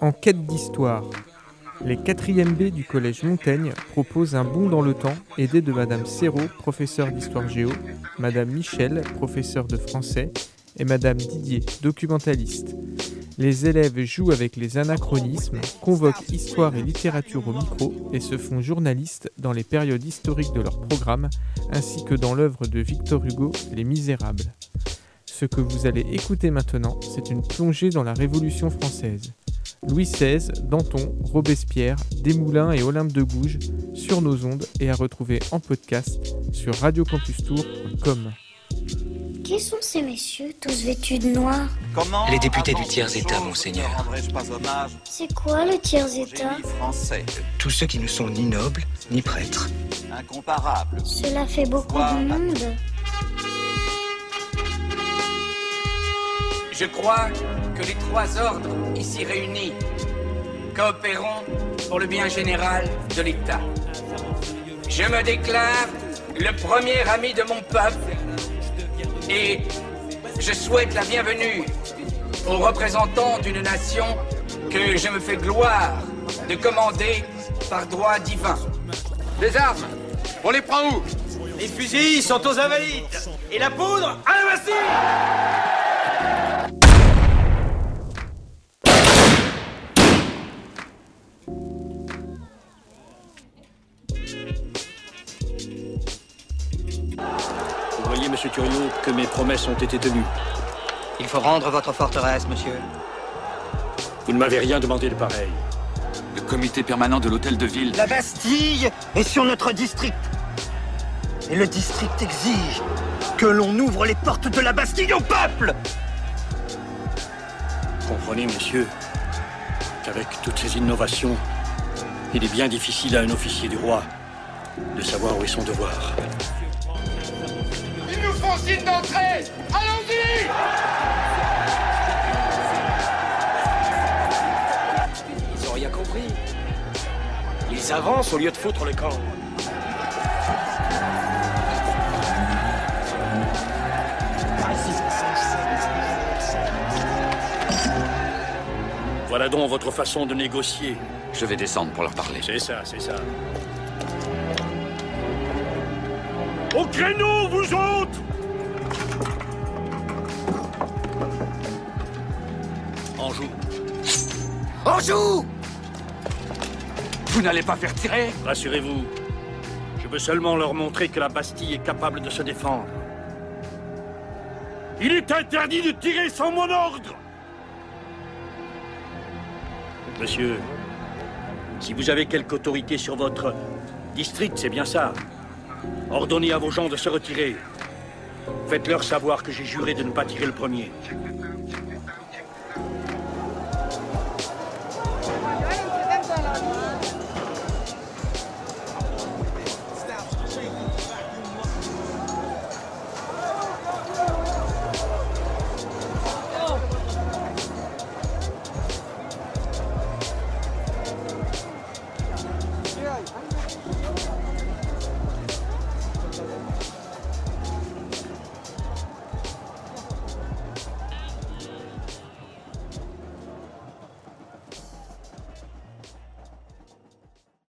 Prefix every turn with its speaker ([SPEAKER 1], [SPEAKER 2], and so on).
[SPEAKER 1] En quête d'histoire, les 4e B du collège Montaigne proposent un bond dans le temps aidé de Madame Serrault, professeure d'histoire géo, Madame Michel, professeure de français, et Madame Didier, documentaliste. Les élèves jouent avec les anachronismes, convoquent histoire et littérature au micro et se font journalistes dans les périodes historiques de leur programme, ainsi que dans l'œuvre de Victor Hugo, Les Misérables. Ce que vous allez écouter maintenant, c'est une plongée dans la Révolution française. Louis XVI, Danton, Robespierre, Desmoulins et Olympe de Gouges sur nos ondes et à retrouver en podcast sur radiocampustour.com.
[SPEAKER 2] Qui sont ces messieurs, tous vêtus de noir?
[SPEAKER 3] Comment Les députés du tiers-État, monseigneur.
[SPEAKER 2] C'est quoi le tiers-État?
[SPEAKER 3] Tous ceux qui ne sont ni nobles, ni prêtres.
[SPEAKER 2] Incomparable. Cela fait beaucoup de monde.
[SPEAKER 4] Je crois que les trois ordres ici réunis coopéreront pour le bien général de l'État. Je me déclare le premier ami de mon peuple et je souhaite la bienvenue aux représentants d'une nation que je me fais gloire de commander par droit divin.
[SPEAKER 5] Les armes, on les prend où?
[SPEAKER 6] Les fusils sont aux invalides et la poudre à la Bastille
[SPEAKER 7] monsieur Thuriot, que mes promesses ont été tenues.
[SPEAKER 3] Il faut rendre votre forteresse, monsieur.
[SPEAKER 7] Vous ne m'avez rien demandé de pareil.
[SPEAKER 5] Le comité permanent de l'hôtel de ville.
[SPEAKER 8] La Bastille est sur notre district. Et le district exige que l'on ouvre les portes de la Bastille au peuple
[SPEAKER 7] Comprenez, monsieur, qu'avec toutes ces innovations, il est bien difficile à un officier du roi de savoir où est son devoir
[SPEAKER 5] signe d'entrée Allons-y
[SPEAKER 6] Ils ont rien compris. Ils avancent au lieu de foutre le camp.
[SPEAKER 7] Voilà donc votre façon de négocier.
[SPEAKER 5] Je vais descendre pour leur parler.
[SPEAKER 7] C'est ça, c'est ça. Au créneau, vous autres
[SPEAKER 5] On joue Vous n'allez pas faire tirer?
[SPEAKER 7] Rassurez-vous. Je veux seulement leur montrer que la Bastille est capable de se défendre. Il est interdit de tirer sans mon ordre Monsieur, si vous avez quelque autorité sur votre district, c'est bien ça. Ordonnez à vos gens de se retirer. Faites-leur savoir que j'ai juré de ne pas tirer le premier. 了。